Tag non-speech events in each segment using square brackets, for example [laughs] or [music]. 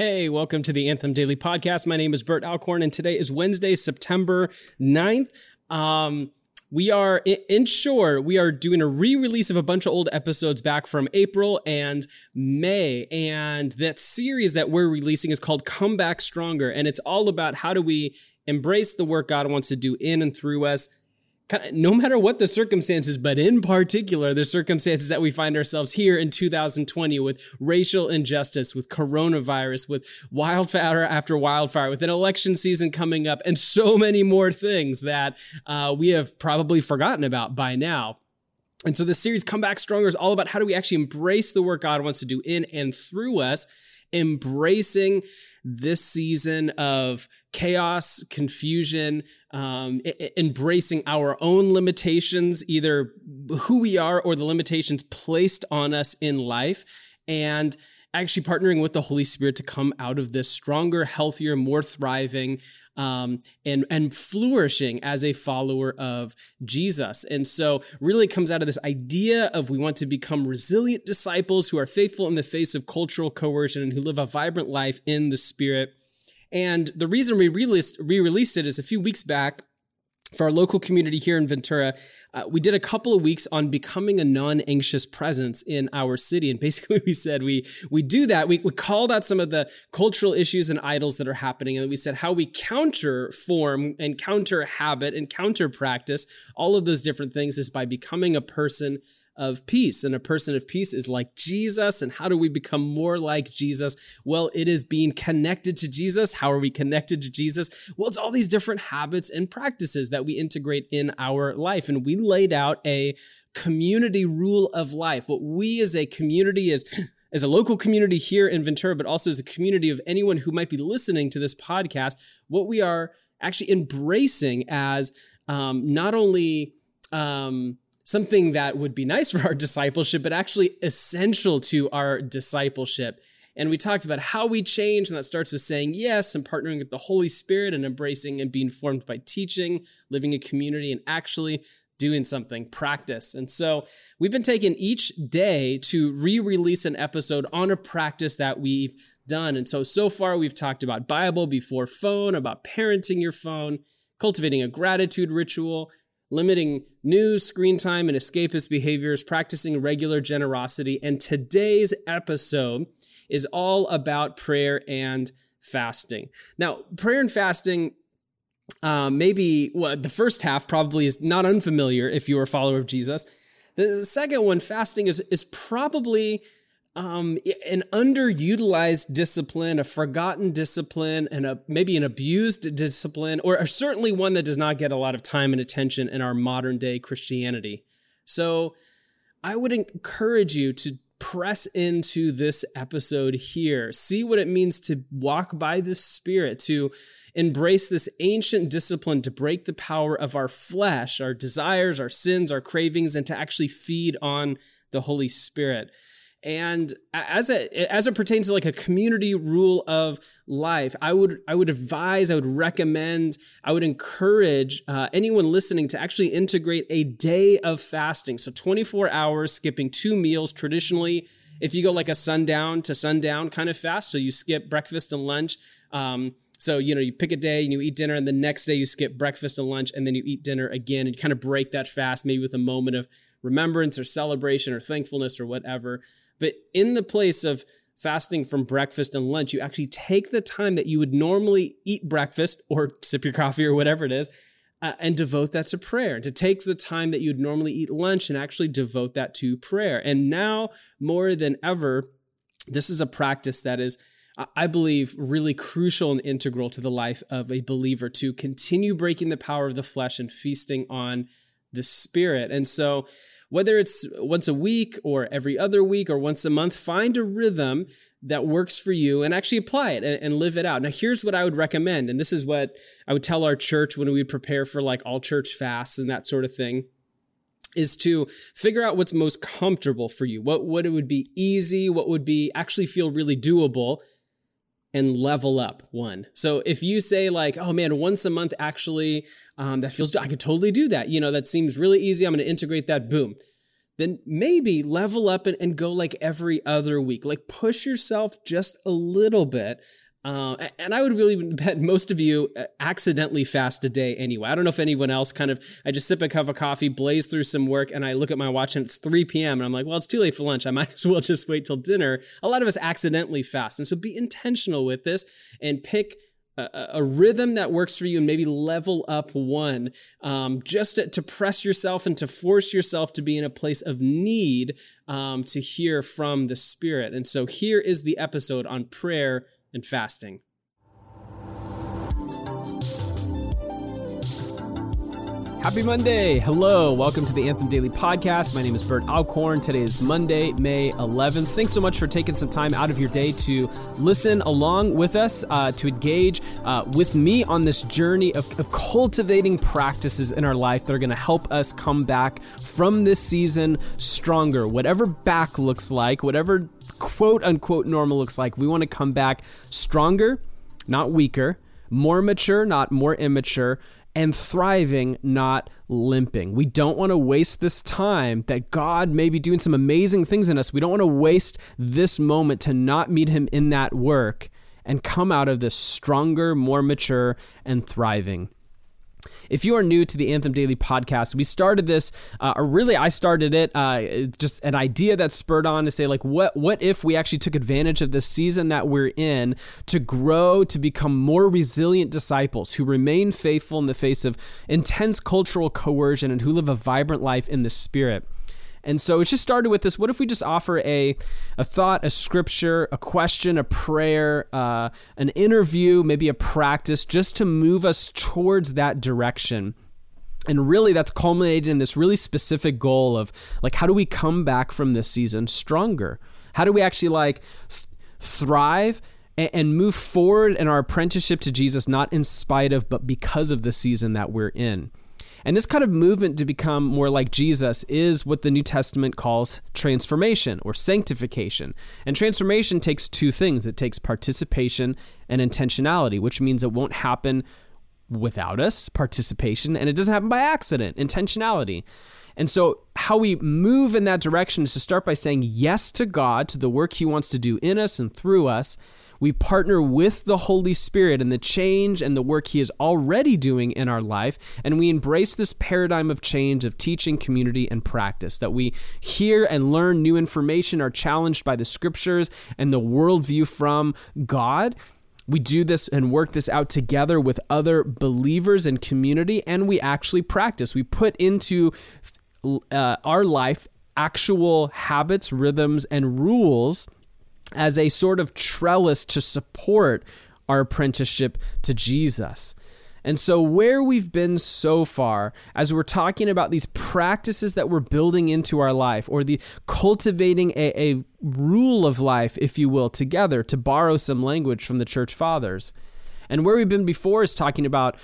Hey, welcome to the Anthem Daily Podcast. My name is Bert Alcorn, and today is Wednesday, September 9th. Um, we are in short, we are doing a re-release of a bunch of old episodes back from April and May. And that series that we're releasing is called Come Back Stronger. And it's all about how do we embrace the work God wants to do in and through us no matter what the circumstances, but in particular, the circumstances that we find ourselves here in 2020 with racial injustice, with coronavirus, with wildfire after wildfire, with an election season coming up, and so many more things that uh, we have probably forgotten about by now. And so this series, Come Back Stronger, is all about how do we actually embrace the work God wants to do in and through us, embracing this season of chaos, confusion, um, I- embracing our own limitations, either who we are or the limitations placed on us in life, and actually partnering with the Holy Spirit to come out of this stronger, healthier, more thriving, um, and and flourishing as a follower of Jesus. And so, really comes out of this idea of we want to become resilient disciples who are faithful in the face of cultural coercion and who live a vibrant life in the Spirit. And the reason we re-released, re-released it is a few weeks back for our local community here in Ventura, uh, we did a couple of weeks on becoming a non-anxious presence in our city. And basically [laughs] we said we we do that. We, we called out some of the cultural issues and idols that are happening. And we said how we counter form and counter habit and counter practice all of those different things is by becoming a person of peace. And a person of peace is like Jesus. And how do we become more like Jesus? Well, it is being connected to Jesus. How are we connected to Jesus? Well, it's all these different habits and practices that we integrate in our life. And we laid out a community rule of life. What we as a community is [clears throat] as a local community here in Ventura, but also as a community of anyone who might be listening to this podcast, what we are actually embracing as um, not only um, something that would be nice [laughs] for our discipleship, but actually essential to our discipleship. And we talked about how we change, and that starts with saying yes and partnering with the Holy Spirit and embracing and being formed by teaching, living in community, and actually doing something, practice. And so we've been taking each day to re release an episode on a practice that we've done. And so, so far, we've talked about Bible before phone, about parenting your phone, cultivating a gratitude ritual, limiting news, screen time, and escapist behaviors, practicing regular generosity. And today's episode is all about prayer and fasting. Now, prayer and fasting, uh, maybe well, the first half probably is not unfamiliar if you're a follower of Jesus. The second one, fasting, is, is probably um, an underutilized discipline, a forgotten discipline, and a maybe an abused discipline, or certainly one that does not get a lot of time and attention in our modern day Christianity. So, I would encourage you to press into this episode here. See what it means to walk by the Spirit, to embrace this ancient discipline to break the power of our flesh, our desires, our sins, our cravings, and to actually feed on the Holy Spirit. And as it as it pertains to like a community rule of life, I would I would advise, I would recommend, I would encourage uh, anyone listening to actually integrate a day of fasting. So 24 hours, skipping two meals. Traditionally, if you go like a sundown to sundown kind of fast, so you skip breakfast and lunch. Um, so, you know, you pick a day and you eat dinner, and the next day you skip breakfast and lunch, and then you eat dinner again, and kind of break that fast, maybe with a moment of remembrance or celebration or thankfulness or whatever. But in the place of fasting from breakfast and lunch, you actually take the time that you would normally eat breakfast or sip your coffee or whatever it is. Uh, and devote that to prayer, to take the time that you'd normally eat lunch and actually devote that to prayer. And now more than ever, this is a practice that is, I believe, really crucial and integral to the life of a believer to continue breaking the power of the flesh and feasting on the spirit. And so, whether it's once a week or every other week or once a month, find a rhythm that works for you and actually apply it and, and, live it out. Now, here's what I would recommend. And this is what I would tell our church when we prepare for like all church fasts and that sort of thing is to figure out what's most comfortable for you. What, what it would be easy, what would be actually feel really doable and level up one. So if you say like, oh man, once a month actually, um, that feels, I could totally do that. You know, that seems really easy. I'm going to integrate that. Boom. then maybe level up and, and go like every other week. Like push yourself just a little bit. Uh, and I would really [laughs] bet most of you uh, accidentally fast a day anyway. I don't know if anyone else kind of, I just sip a cup of coffee, blaze through some work, and I look at my watch and it's 3 p.m. And I'm like, well, it's too late for lunch. I [laughs] might as well just wait till dinner. A lot of us accidentally fast. And so be intentional with this and pick a, a, rhythm that works for you and maybe level up one um, just to, to, press yourself and to force yourself to be in a place of need um, to hear from the Spirit. And so here is the episode on prayer and fasting. Happy Monday. Hello. Welcome to the Anthem Daily Podcast. My name is Bert Alcorn. Today is Monday, May 11th. Thanks so much for taking some time out of your day to listen along with us, uh, to engage uh, with me on this journey of, of cultivating practices in our life that are going to help us come back from this season stronger. Whatever back looks like, whatever quote unquote normal looks like, we want to come back stronger, not weaker, more mature, not more immature and thriving, not limping. We don't want to waste this time that God may be doing some amazing things in us. We don't want to waste this moment to not meet Him in that work and come out of this stronger, more mature, and thriving. If you are new to the Anthem Daily podcast, we started this, uh, or really, I started it, uh, just an idea that spurred on to say, like, what what if we actually took advantage of the season that we're in to grow, to become more resilient disciples who remain faithful in the face of intense cultural coercion and who live a vibrant life in the Spirit. And so it just started with this. What if we just offer a, a thought, a scripture, a question, a prayer, uh, an interview, maybe a practice, just to move us towards that direction? And really, that's culminated in this really specific goal of like, how do we come back from this season stronger? How do we actually like th- thrive and, and move forward in our apprenticeship to Jesus, not in spite of, but because of the season that we're in? And this kind of movement to become more like Jesus is what the New Testament calls transformation or sanctification. And transformation takes two things it takes participation and intentionality, which means it won't happen without us, participation, and it doesn't happen by accident, intentionality. And so, how we move in that direction is to start by saying yes to God, to the work He wants to do in us and through us, we partner with the Holy Spirit and the change and the work He is already doing in our life. And we embrace this paradigm of change of teaching, community, and practice that we hear and learn new information, are challenged by the scriptures and the worldview from God. We do this and work this out together with other believers and community, and we actually practice. We put into uh, our life actual habits, rhythms, and rules as a sort of trellis to support our apprenticeship to Jesus. And so, where we've been so far, as we're talking about these practices that we're building into our life, or the cultivating a, a, rule of life, if you will, together, to borrow some language from the church fathers. And where we've been before is talking about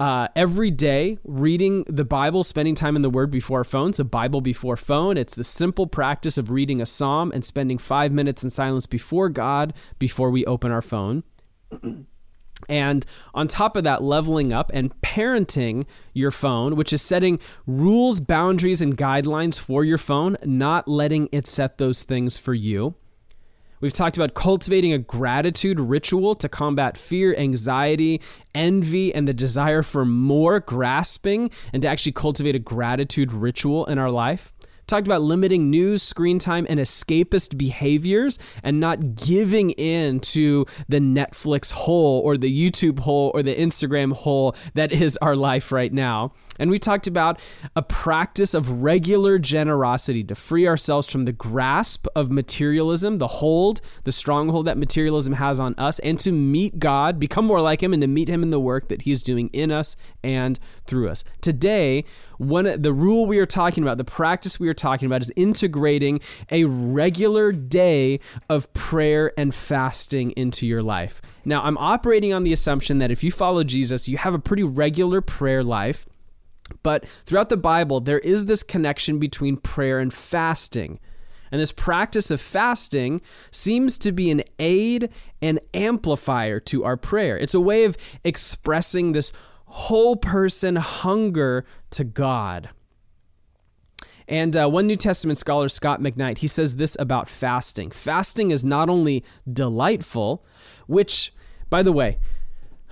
uh, every day reading the Bible, spending time in the Word before our phone. So, Bible before phone. It's the simple practice of reading a psalm and spending five minutes in silence before God before we open our phone. [clears throat] And on top of that, leveling up and parenting your phone, which is setting rules, boundaries, and guidelines for your phone, not letting it set those things for you. We've talked about cultivating a gratitude ritual to combat fear, anxiety, envy, and the desire for more grasping, and to actually cultivate a gratitude ritual in our life talked about limiting news, screen time, and escapist behaviors and not giving in to the Netflix hole or the YouTube hole or the Instagram hole that is our life right now. And we talked about a practice of regular generosity to free ourselves from the grasp of materialism, the hold, the stronghold that materialism has on us, and to meet God, become more like Him, and to meet Him in the work that He's doing in us and through us. Today, one the rule we are talking about, the practice we are talking about is integrating a regular day of prayer and fasting into your life. Now, I'm operating on the assumption that if you follow Jesus, you have a pretty regular prayer life. But throughout the Bible, there is this connection between prayer and fasting. And this practice of fasting seems to be an aid and amplifier to our prayer. It's a way of expressing this whole person hunger to God. And uh, one New Testament scholar, Scot McKnight, he says this about fasting fasting is not only delightful, which, by the way,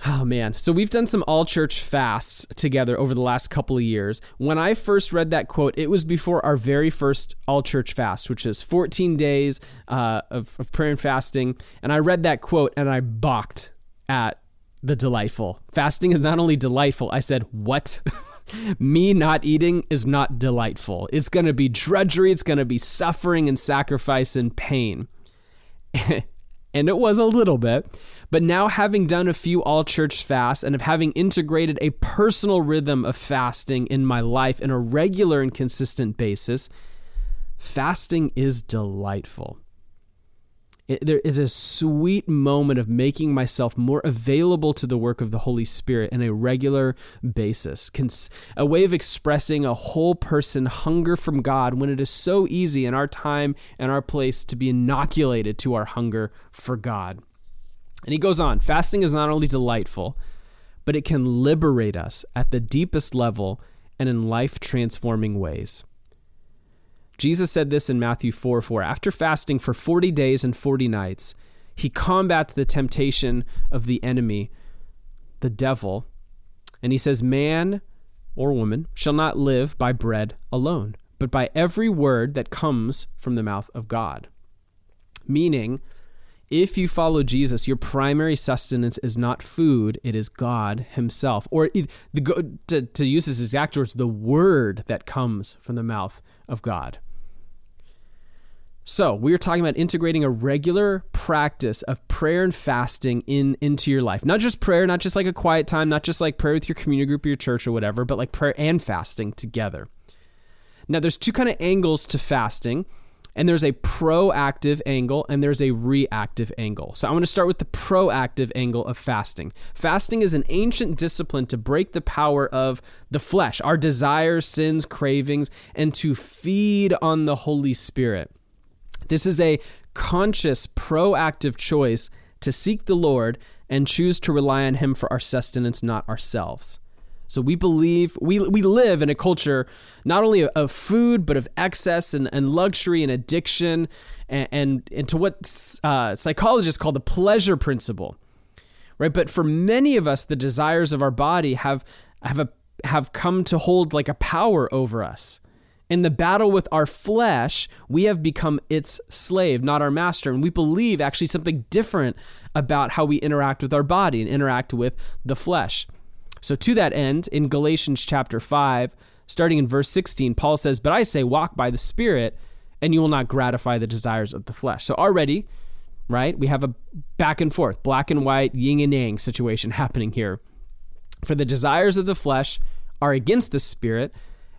Oh man. So we've done some all church fasts together over the last couple of years. When I first read that quote, it was before our very first all church fast, which is 14 days uh, of, of prayer and fasting. And I read that quote and I balked at the delightful. Fasting is not only delightful, I said, What? [laughs] Me not eating is not delightful. It's going to be drudgery, it's going to be suffering and sacrifice and pain. [laughs] and it was a little bit. But now, having done a few all church fasts and of having integrated a personal rhythm of fasting in my life in a regular and consistent basis, fasting is delightful. It, there is a sweet moment of making myself more available to the work of the Holy Spirit in a regular basis. Cons- a way of expressing a whole person hunger from God when it is so easy in our time and our place to be inoculated to our hunger for God. And he goes on fasting is not only delightful, but it can liberate us at the deepest level and in life transforming ways. Jesus said this in Matthew 4 4. After fasting for 40 days and 40 nights, he combats the temptation of the enemy, the devil. And he says, Man or woman shall not live by bread alone, but by every word that comes from the mouth of God. Meaning, if you follow Jesus, your primary sustenance is not food, it is God Himself. Or to, to use his exact words, the word that comes from the mouth of God. So, we are talking about integrating a regular practice of prayer and fasting in into your life. Not just prayer, not just like a quiet time, not just like prayer with your community group or your church or whatever, but like prayer and fasting together. Now, there's two kind of angles to fasting, and there's a proactive angle and there's a reactive angle. So, I want to start with the proactive angle of fasting. Fasting is an ancient discipline to break the power of the flesh, our desires, sins, cravings, and to feed on the Holy Spirit. This is a conscious, proactive choice to seek the Lord and choose to rely on Him for our sustenance, not ourselves. So we believe we we live in a culture not only of food but of excess and, and luxury and addiction and and, and to what uh, psychologists call the pleasure principle, right? But for many of us, the desires of our body have have a have come to hold like a power over us. In the battle with our flesh, we have become its slave, not our master. And we believe actually something different about how we interact with our body and interact with the flesh. So, to that end, in Galatians chapter 5, starting in verse 16, Paul says, But I say, walk by the Spirit, and you will not gratify the desires of the flesh. So, already, right, we have a back and forth, black and white, yin and yang situation [laughs] happening here. For the desires of the flesh are against the Spirit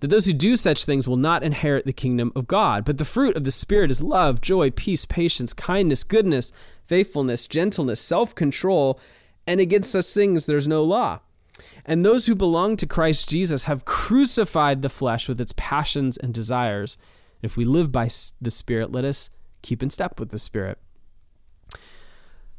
that those who do such things will not inherit the kingdom of God. But the fruit of the Spirit is love, joy, peace, patience, kindness, goodness, faithfulness, gentleness, self control, and against such things there's no law. And those who belong to Christ Jesus have crucified the flesh with its passions and desires. If we live by the Spirit, let us keep in step with the Spirit.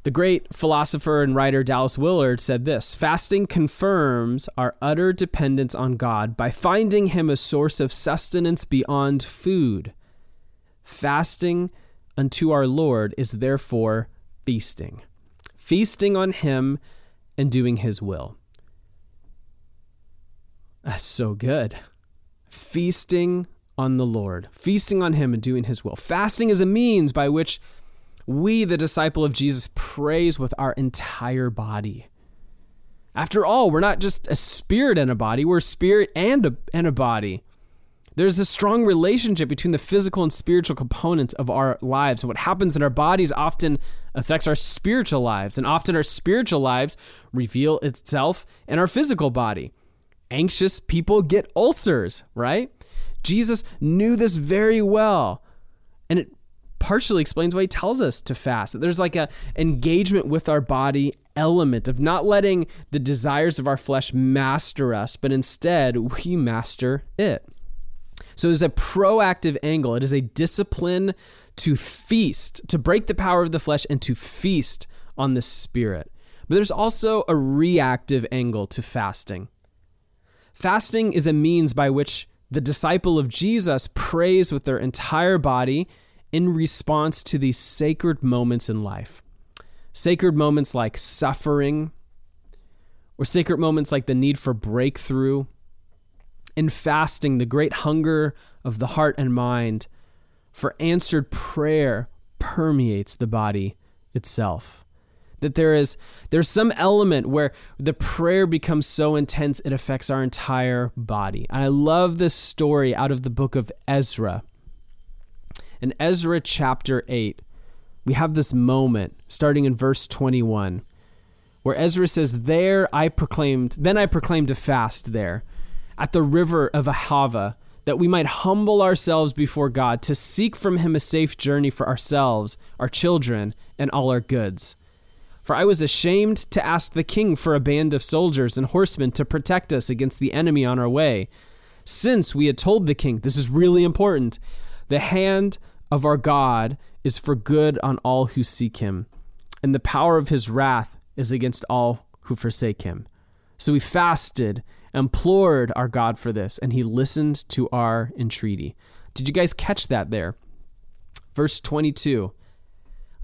The great philosopher and writer Dallas Willard said this Fasting confirms our utter dependence on God by finding Him a source of sustenance beyond food. Fasting unto our Lord is therefore feasting, feasting on Him and doing His will. That's so good. Feasting on the Lord, feasting on Him and doing His will. Fasting is a means by which we, the disciple of Jesus, praise with our entire body. After all, we're not just a spirit and a body, we're a spirit and a, and a body. There's a strong relationship between the physical and spiritual components of our lives. And what happens in our bodies often affects our spiritual lives, and often our spiritual lives reveal itself in our physical body. Anxious people get ulcers, right? Jesus knew this very well. Partially explains why he tells us to fast. That There's like a engagement with our body element of not letting the desires of our flesh master us, but instead we master it. So it's a proactive angle. It is a discipline to feast, to break the power of the flesh and to feast on the spirit. But there's also a reactive angle to fasting. Fasting is a means by which the disciple of Jesus prays with their entire body in response to these sacred moments in life. Sacred moments like suffering, or sacred moments like the need for breakthrough. In fasting, the great hunger of the heart and mind for answered prayer permeates the body itself that there is there's some element where the prayer becomes so intense it affects our entire body. And I love this story out of the book of Ezra. In Ezra chapter 8, we have this moment starting in verse 21 where Ezra says, "There I proclaimed, then I proclaimed a fast there at the river of Ahava." that we might humble ourselves before God to seek from him a safe journey for ourselves, our children, and all our goods. For I was ashamed to ask the king for a band of soldiers and horsemen to protect us against the enemy on our way, since we had told the king, this is really important, the hand of our God is for good on all who seek him, and the power of his wrath is against all who forsake him. So we fasted, implored our God for this, and he listened to our entreaty. Did you guys catch that there? Verse 22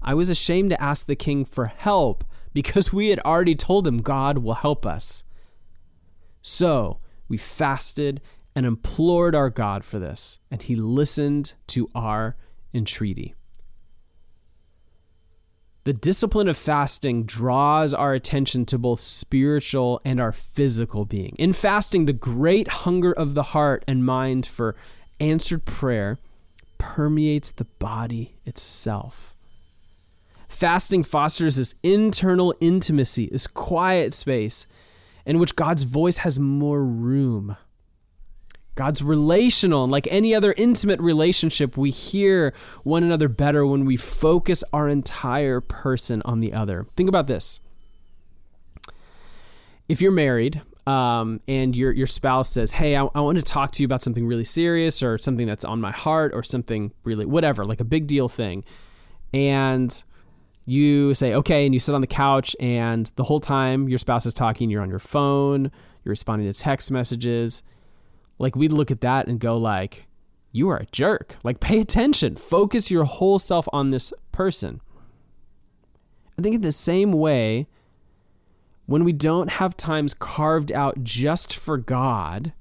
I was ashamed to ask the king for help because we had already told him God will help us. So we fasted and implored our God for this, and he listened to our entreaty. The discipline of fasting draws our attention to both spiritual and our physical being. In fasting, the great hunger of the heart and mind for answered prayer permeates the body itself. Fasting fosters this internal intimacy, this quiet space in which God's voice has more room. God's relational, and like any other intimate relationship, we hear one another better when we focus our entire person on the other. Think about this. If you're married um, and your, your spouse says, Hey, I, I want to talk to you about something really serious or something that's on my heart or something really, whatever, like a big deal thing. And you say okay and you sit on the couch and the whole time your spouse is talking you're on your phone you're responding to text messages like we'd look at that and go like you are a jerk. Like pay attention. Focus your whole self on this person. I think in the same way when we don't have times carved out just for god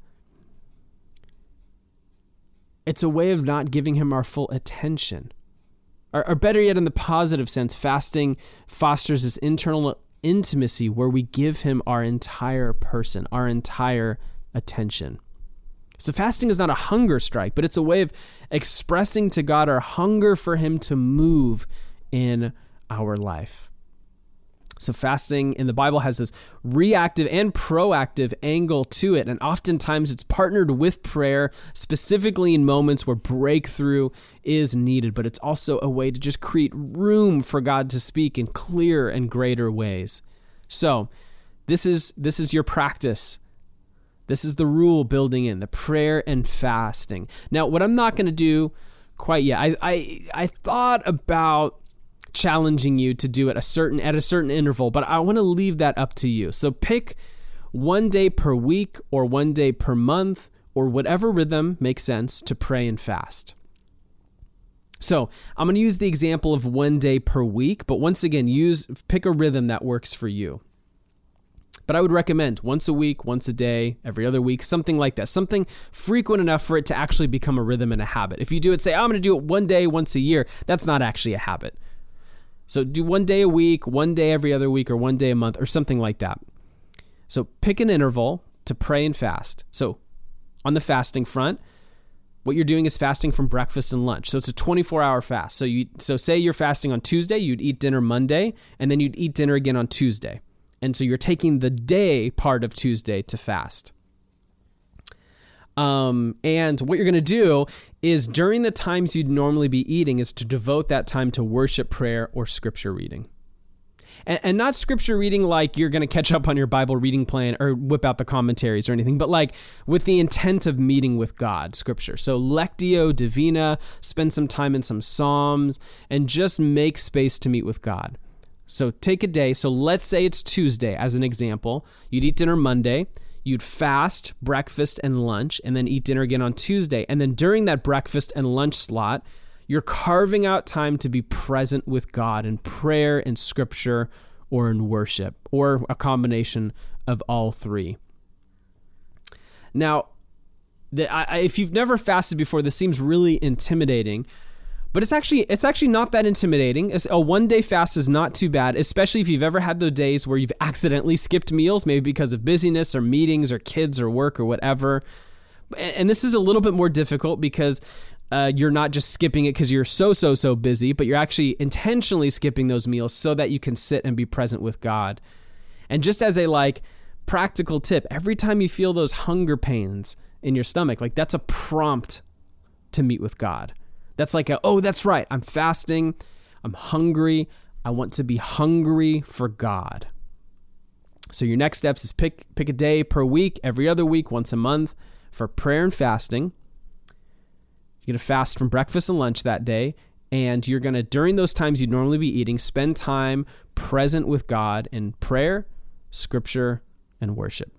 it's a way of not giving him our full attention. Or, or better yet, in the positive sense, fasting fosters this internal intimacy where we give Him our entire person, our entire attention. So, fasting is not a hunger strike, but it's a way of expressing to God our hunger for Him to move in our life. So, fasting in the Bible has this reactive and proactive angle to it. And oftentimes it's partnered with prayer, specifically in moments where breakthrough is needed. But it's also a way to just create room for God to speak in clear and greater ways. So, this is this is your practice. This is the rule building in the prayer and fasting. Now, what I'm not going to do quite yet, I, I I thought about challenging you to do it a certain at a certain interval, but I want to leave that up to you. So pick one day per week or one day per month or whatever rhythm makes sense to pray and fast. So, I'm going to use the example of one day per week, but once again, use pick a rhythm that works for you. But I would recommend once a week, once a day, every other week, something like that. Something frequent enough for it to actually become a rhythm and a habit. If you do it, say, I'm going to do it one day, once a year, that's not actually a habit. So do one day a week, one day every other week, or one day a month, or something like that. So pick an interval to pray and fast. So on the fasting front, what you're doing is fasting from breakfast and lunch. So it's a 24-hour fast. So you so say you're fasting on Tuesday, you'd eat dinner Monday, and then you'd eat dinner again on Tuesday. And so you're taking the day part of Tuesday to fast. Um, and what you're going to do is during the times you'd normally be eating is to devote that time to worship, prayer, or scripture reading. And, and not scripture reading like you're going to catch up on your Bible reading plan or whip out the commentaries or anything, but like with the intent of meeting with God, scripture. So lectio divina, spend some time in some Psalms, and just make space to meet with God. So take a day. So let's say it's Tuesday as an example. You'd eat dinner Monday you'd fast breakfast and lunch and then eat dinner again on Tuesday. And then during that breakfast and lunch slot, you're carving out time to be present with God in prayer and scripture or in worship or a combination of all three. Now, the, I, if you've never fasted before, this seems really intimidating but it's actually it's actually not that intimidating. A one day fast is not too bad, especially if you've ever had those days where you've [laughs] accidentally skipped meals, maybe because of busyness or meetings or kids or work or whatever. And this is a little bit more difficult because uh, you're not just skipping it because you're so so so busy, but you're actually intentionally skipping those meals so that you can sit and be present with God. And just as a like practical tip, every time you feel those hunger pains in your stomach, like that's a prompt to meet with God that's like a, oh, that's right. I'm fasting. I'm hungry. I want to be hungry for God. So your next steps is pick pick a day per week, every other week, once a month for prayer and fasting. You're going to fast from breakfast and lunch that day, and you're going to during those times you'd normally be eating, spend time present with God in prayer, scripture, and worship.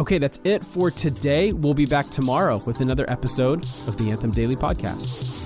Okay, that's it for today. We'll be back tomorrow with another episode of the Anthem Daily Podcast.